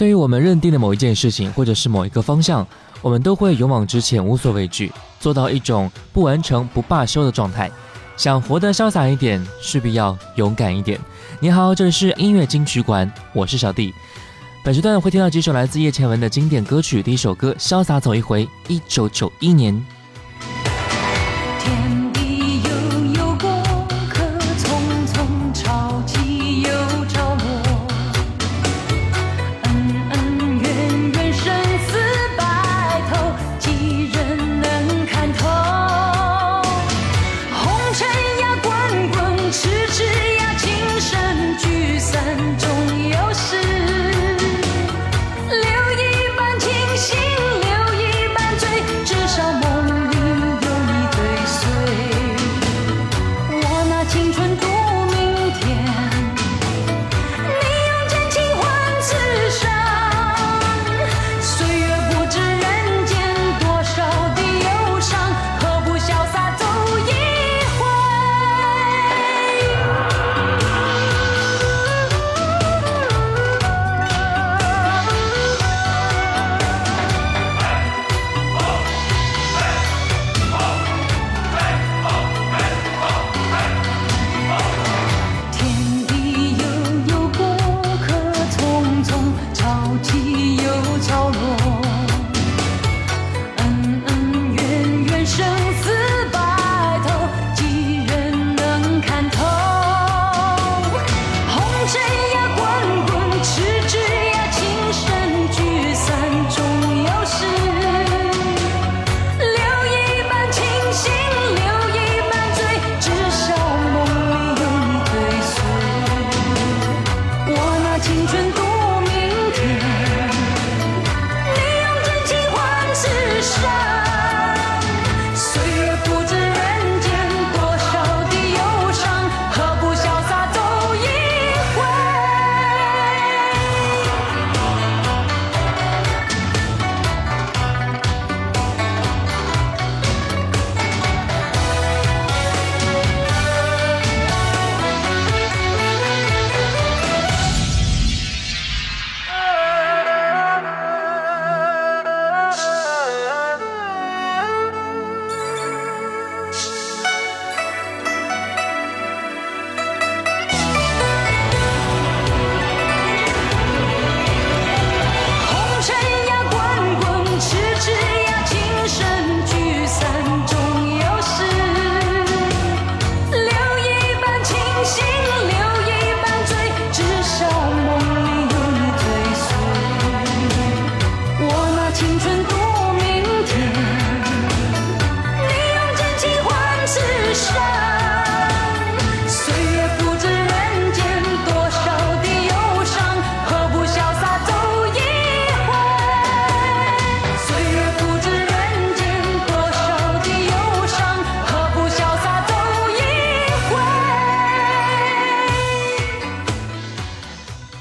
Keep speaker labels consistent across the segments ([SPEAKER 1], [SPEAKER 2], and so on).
[SPEAKER 1] 对于我们认定的某一件事情，或者是某一个方向，我们都会勇往直前，无所畏惧，做到一种不完成不罢休的状态。想活得潇洒一点，势必要勇敢一点。你好，这里是音乐金曲馆，我是小弟。本时段会听到几首来自叶倩文的经典歌曲，第一首歌《潇洒走一回》，一九九一年。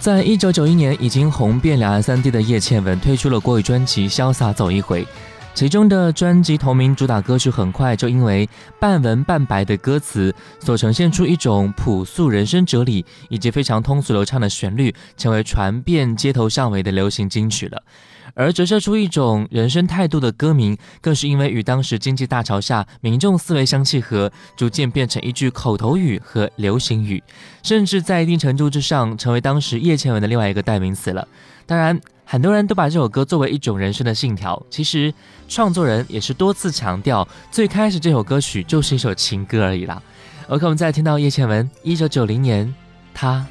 [SPEAKER 1] 在一九九一年，已经红遍两岸三地的叶倩文推出了国语专辑《潇洒走一回》，其中的专辑同名主打歌曲很快就因为半文半白的歌词所呈现出一种朴素人生哲理，以及非常通俗流畅的旋律，成为传遍街头巷尾的流行金曲了。而折射出一种人生态度的歌名，更是因为与当时经济大潮下民众思维相契合，逐渐变成一句口头语和流行语，甚至在一定程度之上成为当时叶倩文的另外一个代名词了。当然，很多人都把这首歌作为一种人生的信条。其实，创作人也是多次强调，最开始这首歌曲就是一首情歌而已啦。OK，我们再听到叶倩文一九九零年，他。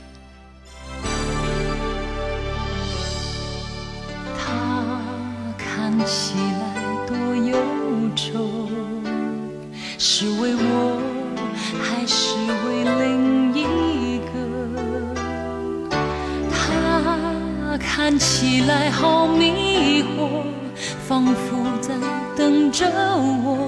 [SPEAKER 2] 起来多忧愁，是为我还是为另一个？他看起来好迷惑，仿佛在等着我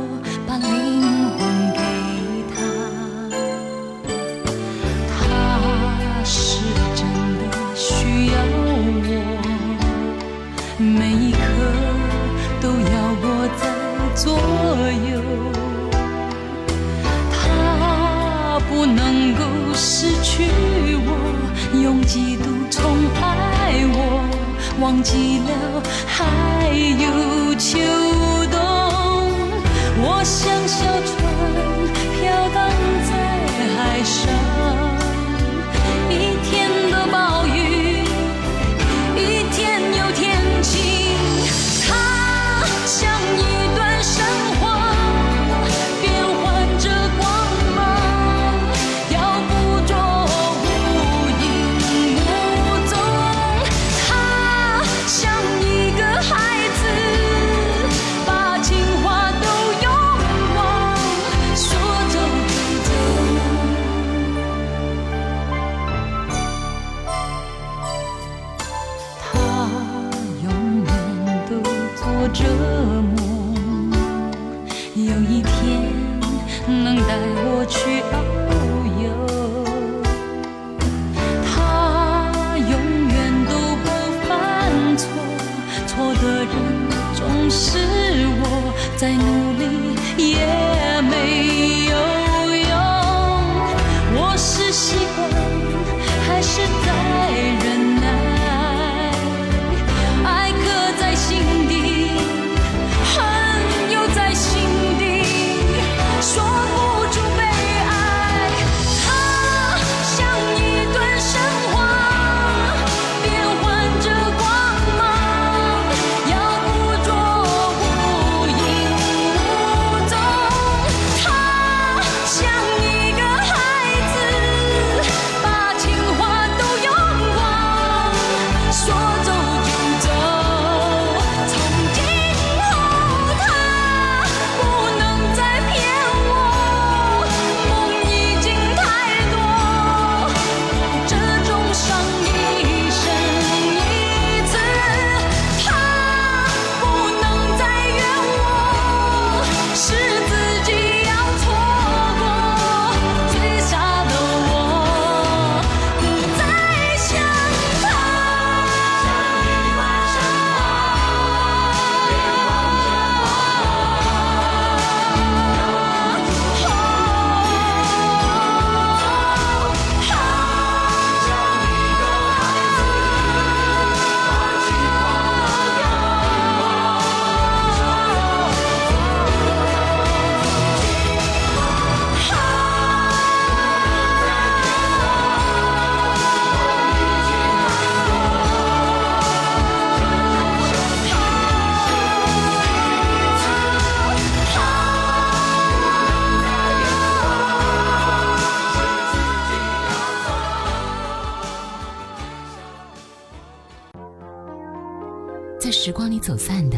[SPEAKER 3] 走散的，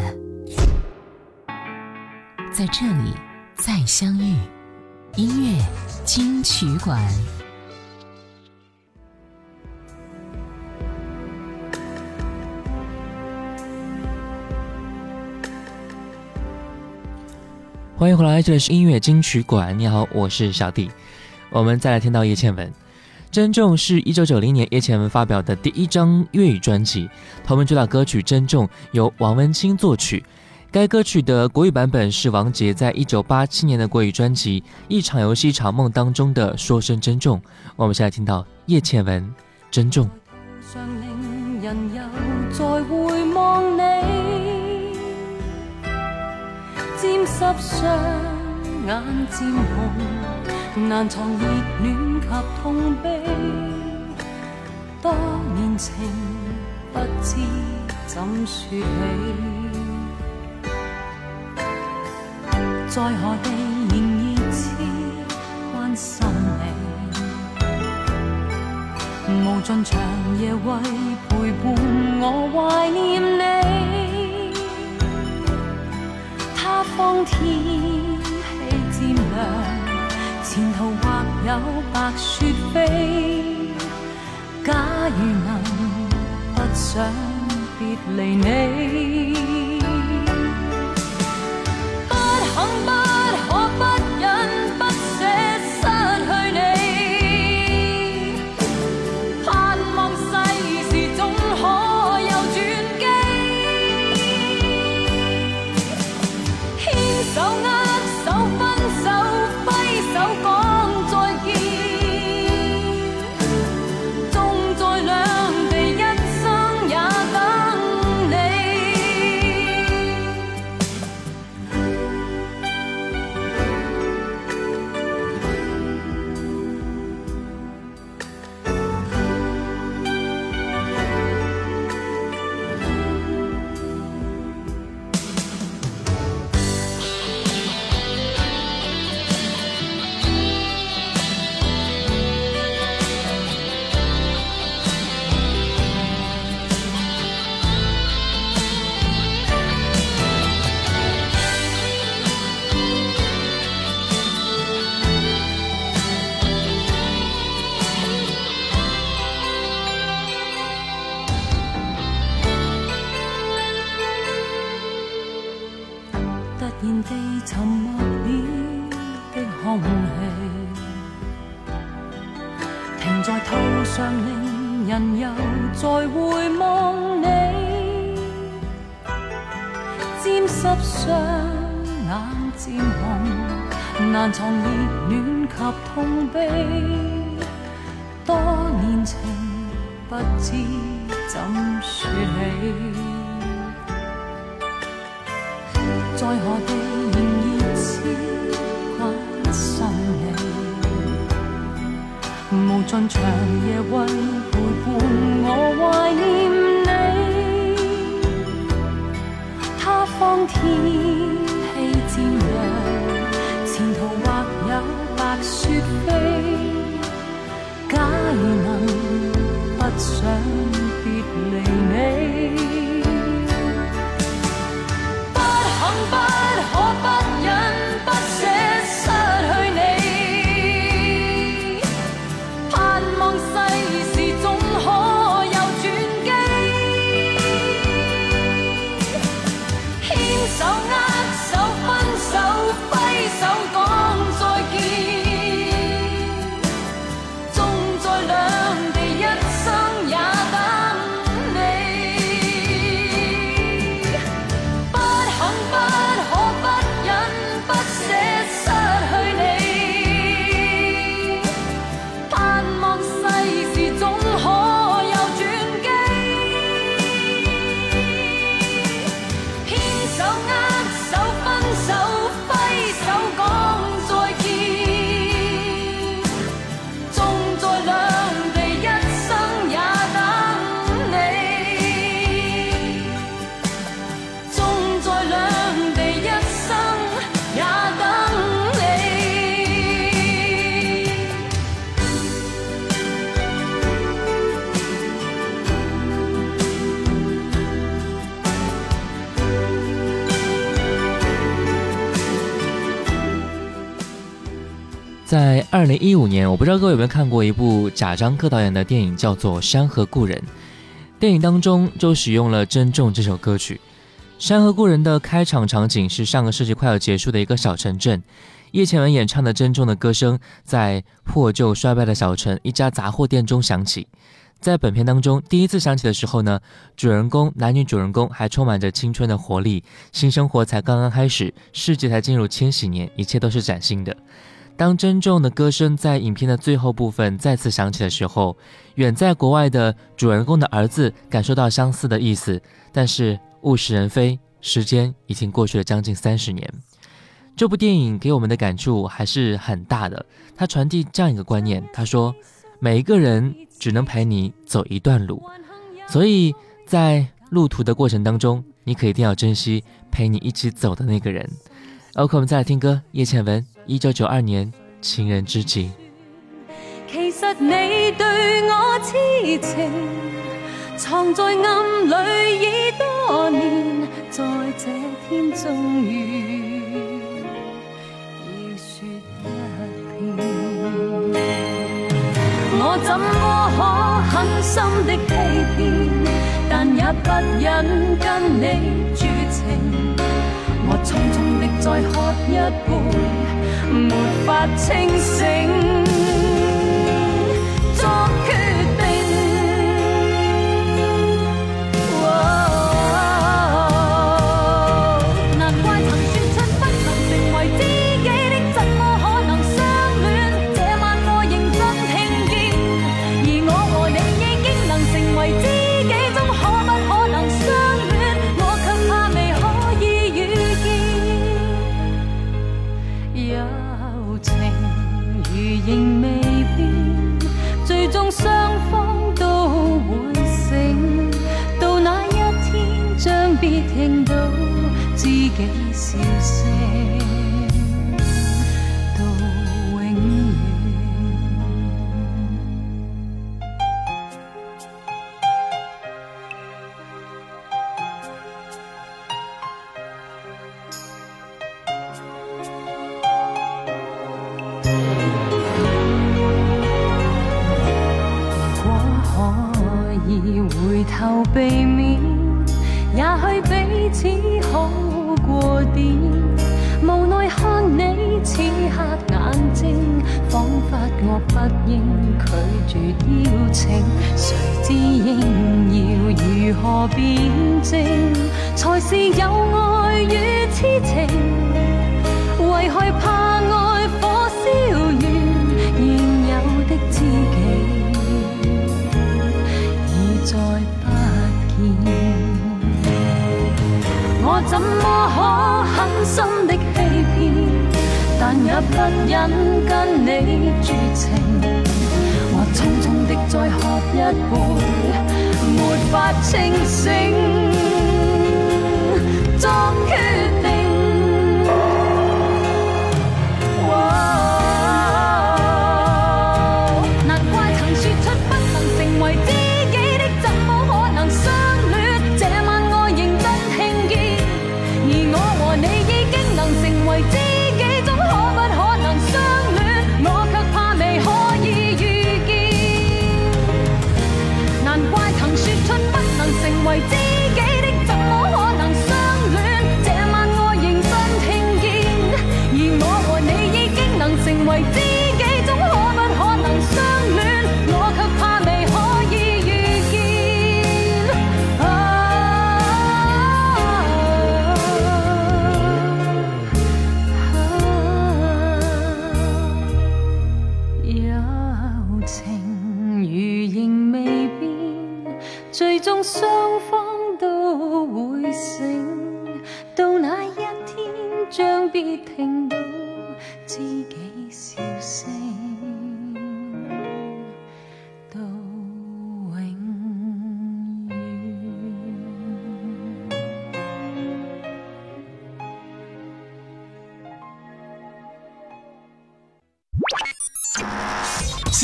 [SPEAKER 3] 在这里再相遇。音乐金曲馆，
[SPEAKER 4] 欢迎回来，这里是音乐金曲馆。你好，我是小弟。我们再来听到叶倩文。《珍重》是一九九零年叶倩文发表的第一张粤语专辑，同名主打歌曲《珍重》由王文清作曲。该歌曲的国语版本是王杰在一九八七年的国语专辑《一场游戏一场梦》当中的说声珍重。我们现在听到叶倩文《珍重》。
[SPEAKER 1] 难藏热恋及痛悲，多年情不知怎说起，在何地仍热切关心你，无尽长夜为陪伴我怀念你，他方天有白雪飞，假如能不想别离你，知怎说起，在何地仍然痴关心你，无尽长夜为陪伴我怀念你，他方天。雪飞，假如想。
[SPEAKER 4] 二零一五年，我不知道各位有没有看过一部贾樟柯导演的电影，叫做《山河故人》。电影当中就使用了《珍重》这首歌曲。《山河故人》的开场场景是上个世纪快要结束的一个小城镇，叶倩文演唱的《珍重》的歌声在破旧衰败的小城一家杂货店中响起。在本片当中，第一次响起的时候呢，主人公男女主人公还充满着青春的活力，新生活才刚刚开始，世界才进入千禧年，一切都是崭新的。当珍重的歌声在影片的最后部分再次响起的时候，远在国外的主人公的儿子感受到相似的意思。但是物是人非，时间已经过去了将近三十年。这部电影给我们的感触还是很大的。它传递这样一个观念：他说，每一个人只能陪你走一段路，所以在路途的过程当中，你可一定要珍惜陪你一起走的那个人。OK，我们再来听歌，叶倩文。一九九二年，情人知己。
[SPEAKER 1] 其实你对我痴情，藏在暗里已多年，在这天终于要说一遍。我怎么可狠心的欺骗？但也不忍跟你绝情。再喝一杯。没法清醒作决情谁知应要如何辩证才是有爱与痴情为害怕爱火烧完现有的知己已再不见我怎么可狠心的欺骗但也不忍跟你绝情。一杯，没法清醒，作决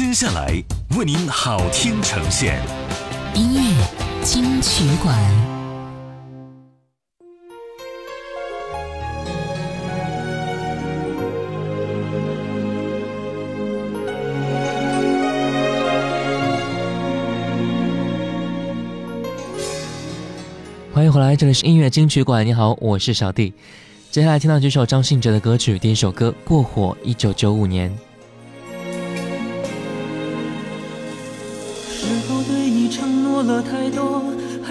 [SPEAKER 5] 接下来为您好听呈现
[SPEAKER 3] 音乐金曲馆。
[SPEAKER 4] 欢迎回来，这里是音乐金曲馆。你好，我是小弟。接下来听到这首张信哲的歌曲，第一首歌《过火》，一九九五年。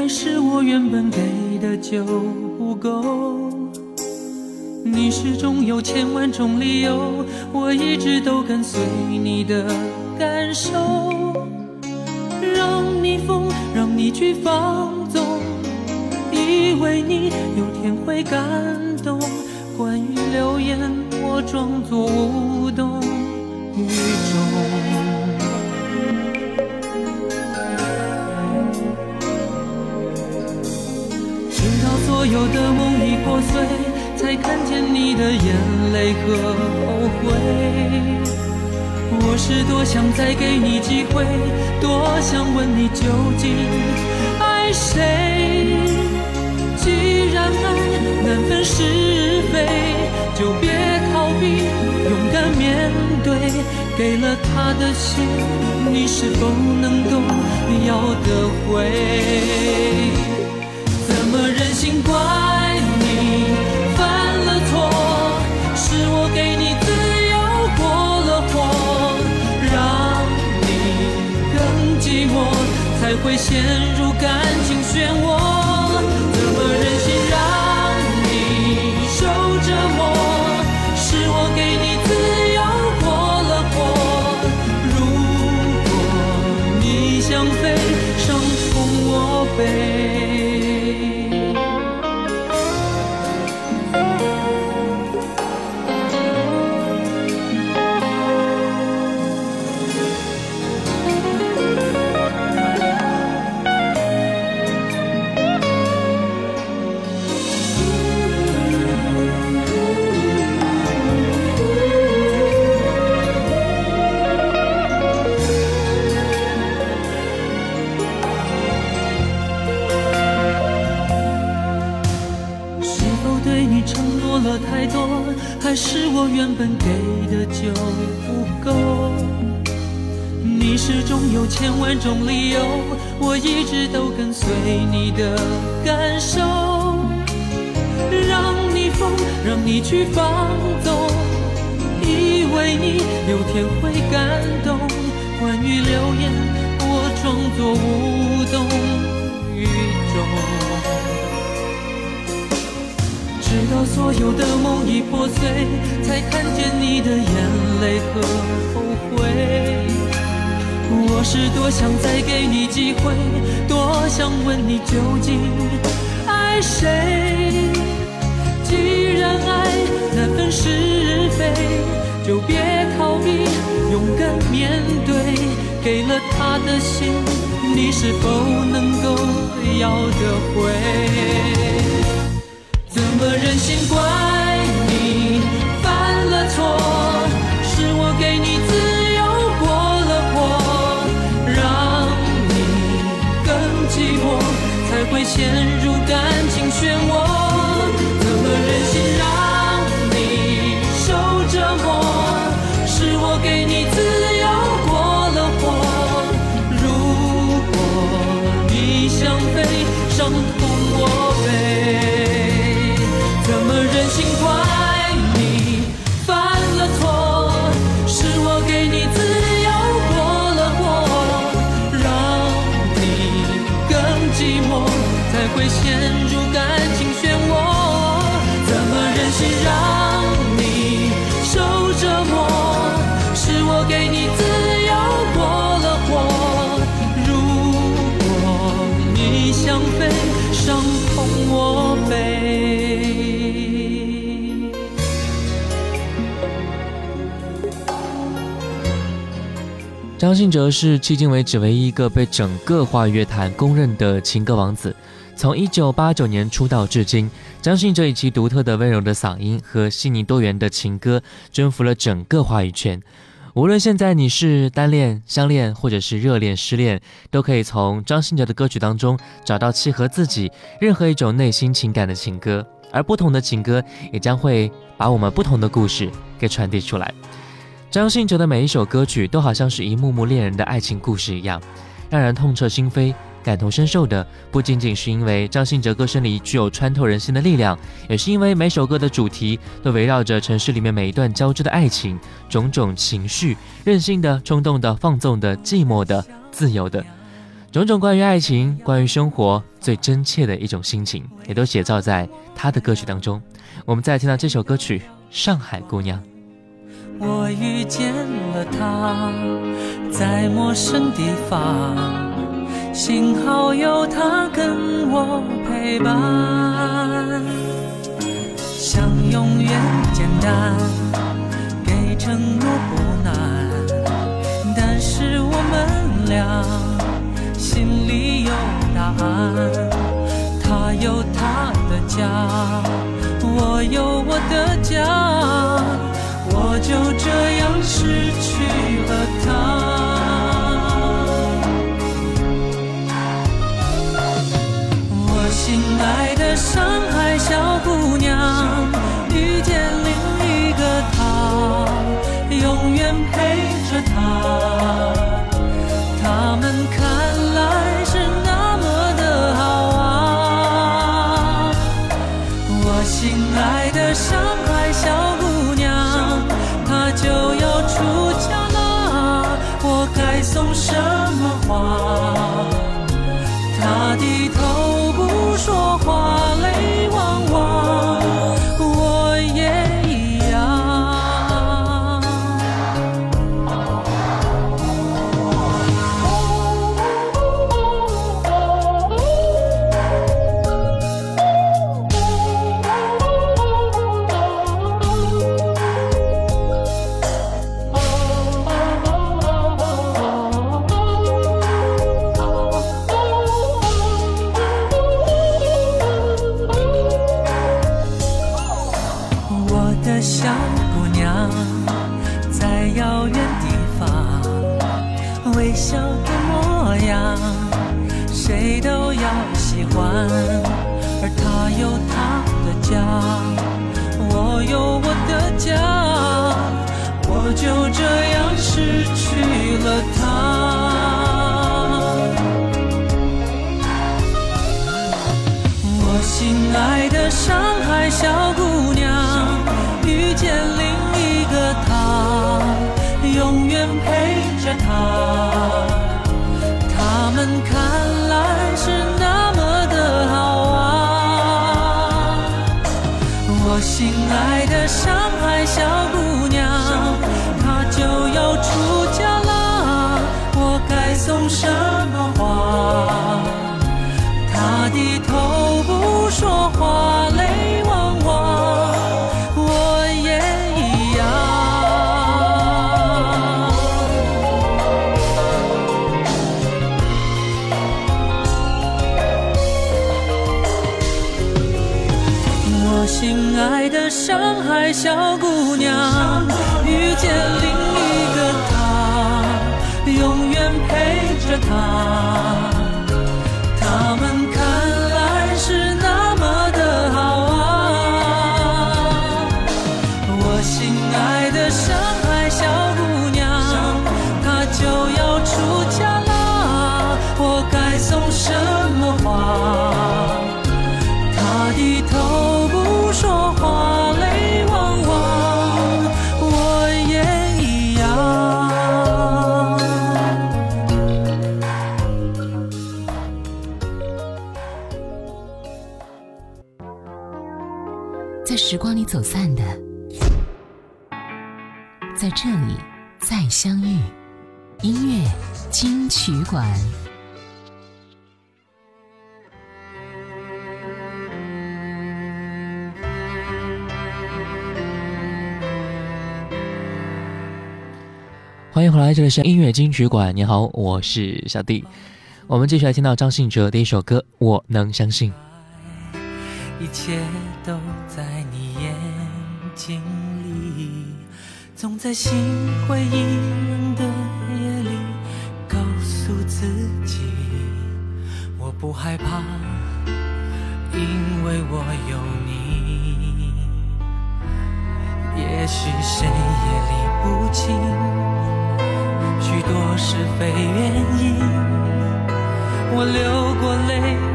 [SPEAKER 6] 是我原本给的就不够？你始终有千万种理由，我一直都跟随你的感受，让你疯，让你去放纵，以为你有天会感动。关于流言，我装作无动于衷。有的梦已破碎，才看见你的眼泪和后悔。我是多想再给你机会，多想问你究竟爱谁。既然爱难分是非，就别逃避，勇敢面对。给了他的心，你是否能够要得回？给的就不够。你始终有千万种理由，我一直都跟随你的感受，让你疯，让你去放纵，以为你有天会感动。关于流言，我装作无动于衷。直到所有的梦已破碎，才看见你的眼泪和后悔。我是多想再给你机会，多想问你究竟爱谁。既然爱难分是非，就别逃避，勇敢面对。给了他的心，你是否能够要得回？怎么忍心怪你犯了错？是我给你自由过了火，让你更寂寞，才会陷入感情漩涡。
[SPEAKER 4] 张信哲是迄今为止唯一一个被整个华语乐坛公认的情歌王子。从一九八九年出道至今，张信哲以其独特的温柔的嗓音和细腻多元的情歌，征服了整个华语圈。无论现在你是单恋、相恋，或者是热恋、失恋，都可以从张信哲的歌曲当中找到契合自己任何一种内心情感的情歌。而不同的情歌，也将会把我们不同的故事给传递出来。张信哲的每一首歌曲都好像是一幕幕恋人的爱情故事一样，让人痛彻心扉、感同身受的。不仅仅是因为张信哲歌声里具有穿透人心的力量，也是因为每首歌的主题都围绕着城市里面每一段交织的爱情、种种情绪、任性的、冲动的、放纵的、寂寞的、自由的，种种关于爱情、关于生活最真切的一种心情，也都写照在他的歌曲当中。我们再听到这首歌曲《上海姑娘》。
[SPEAKER 6] 我遇见了他，在陌生地方，幸好有他跟我陪伴。想永远简单，给承诺不难，但是我们俩心里有答案。他有他的家，我有我的家。我就这小姑娘，在遥远地方，微笑的模样，谁都要喜欢。而她有她的家，我有我的家，我就这样失去了她。我心爱的上海小姑娘，见另一个他，永远陪着他。他们看来是那么的好啊！我心爱的上海小姑娘，她就要出嫁啦，我该送什么花？心爱的上海小姑娘，遇见另一个他，永远陪着她。
[SPEAKER 3] 馆。
[SPEAKER 4] 欢迎回来，这里是音乐金曲馆。你好，我是小弟。我们继续来听到张信哲的一首歌《我能相信》。
[SPEAKER 6] 一切都在你眼睛里，总在心灰意冷的自己，我不害怕，因为我有你。也许谁也理不清，许多是非原因。我流过泪，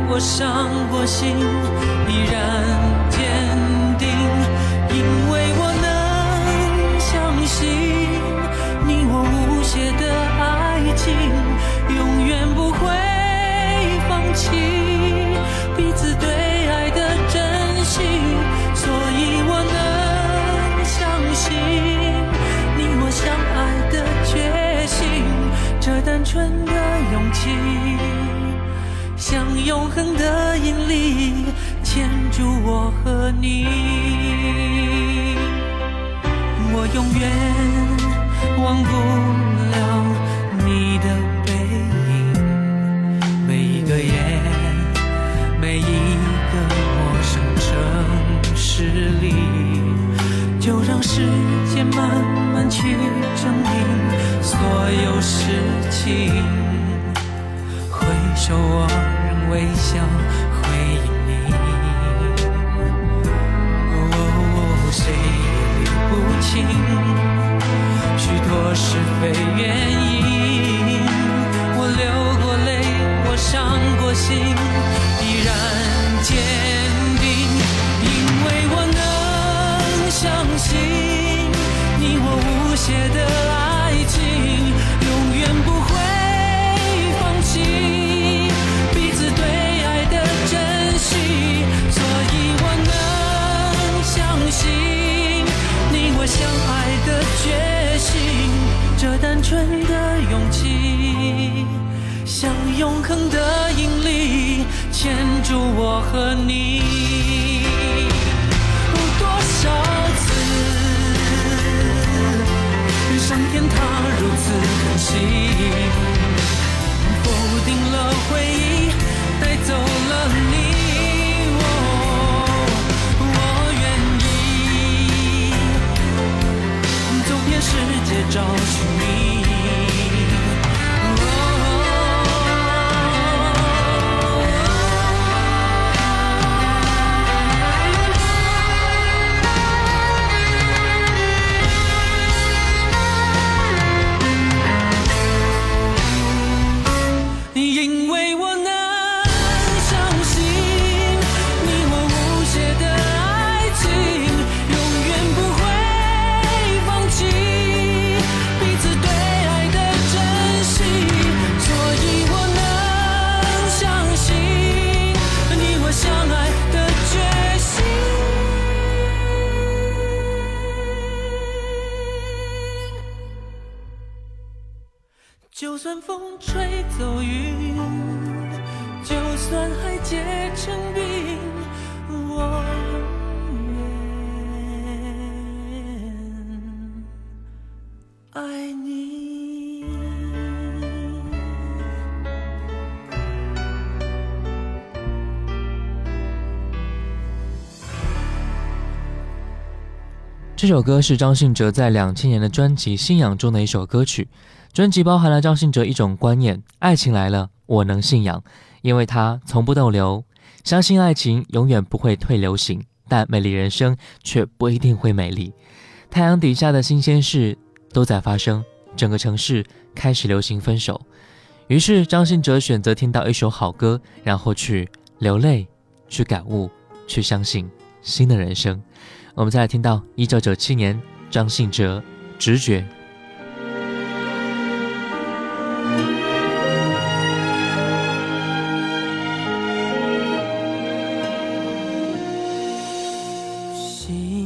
[SPEAKER 6] 我伤过心，依然坚定，因为我能相信你我无邪的爱情，远不会放弃彼此对爱的真心，所以我能相信你我相爱的决心，这单纯的勇气。像永恒的引力牵住我和你，我永远忘不有事情。回首，我仍微笑纯的勇气，像永恒的引力牵住我和你。多少次上天堂如此狠心。否定了回忆，带走了你。我愿意走遍世界找寻你。就算风吹走云，就算海结成冰，我
[SPEAKER 4] 这首歌是张信哲在两千年的专辑《信仰》中的一首歌曲。专辑包含了张信哲一种观念：爱情来了，我能信仰，因为它从不逗留。相信爱情永远不会退流行，但美丽人生却不一定会美丽。太阳底下的新鲜事都在发生，整个城市开始流行分手。于是张信哲选择听到一首好歌，然后去流泪，去感悟，去相信新的人生。我们再来听到一九九七年张信哲《直觉》。
[SPEAKER 6] 心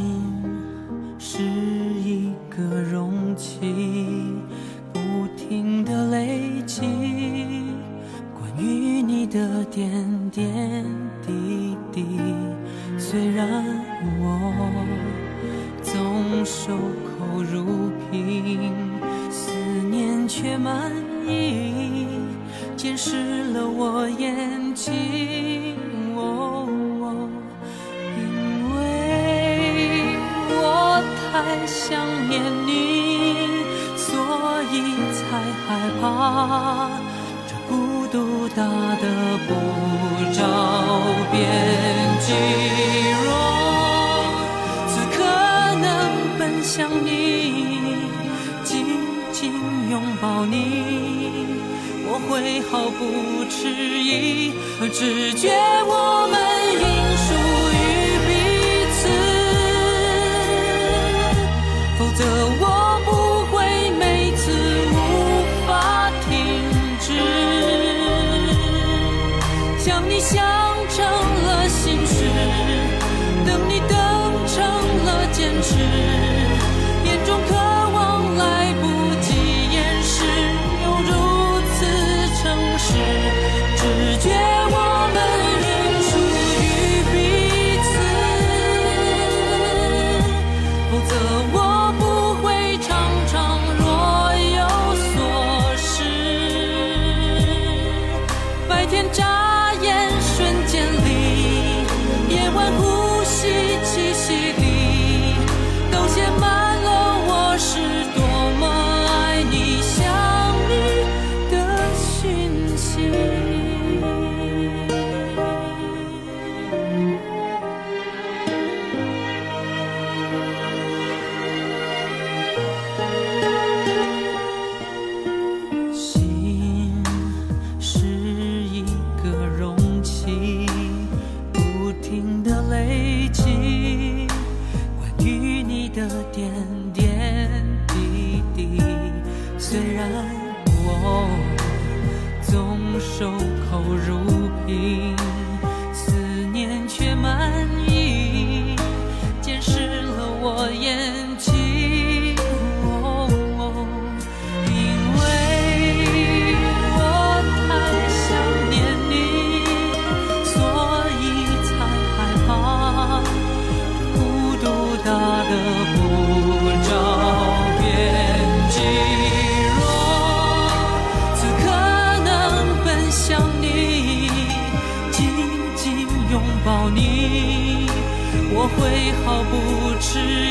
[SPEAKER 6] 你想成了心事，等你等成了坚持，虽然我总守口如瓶们。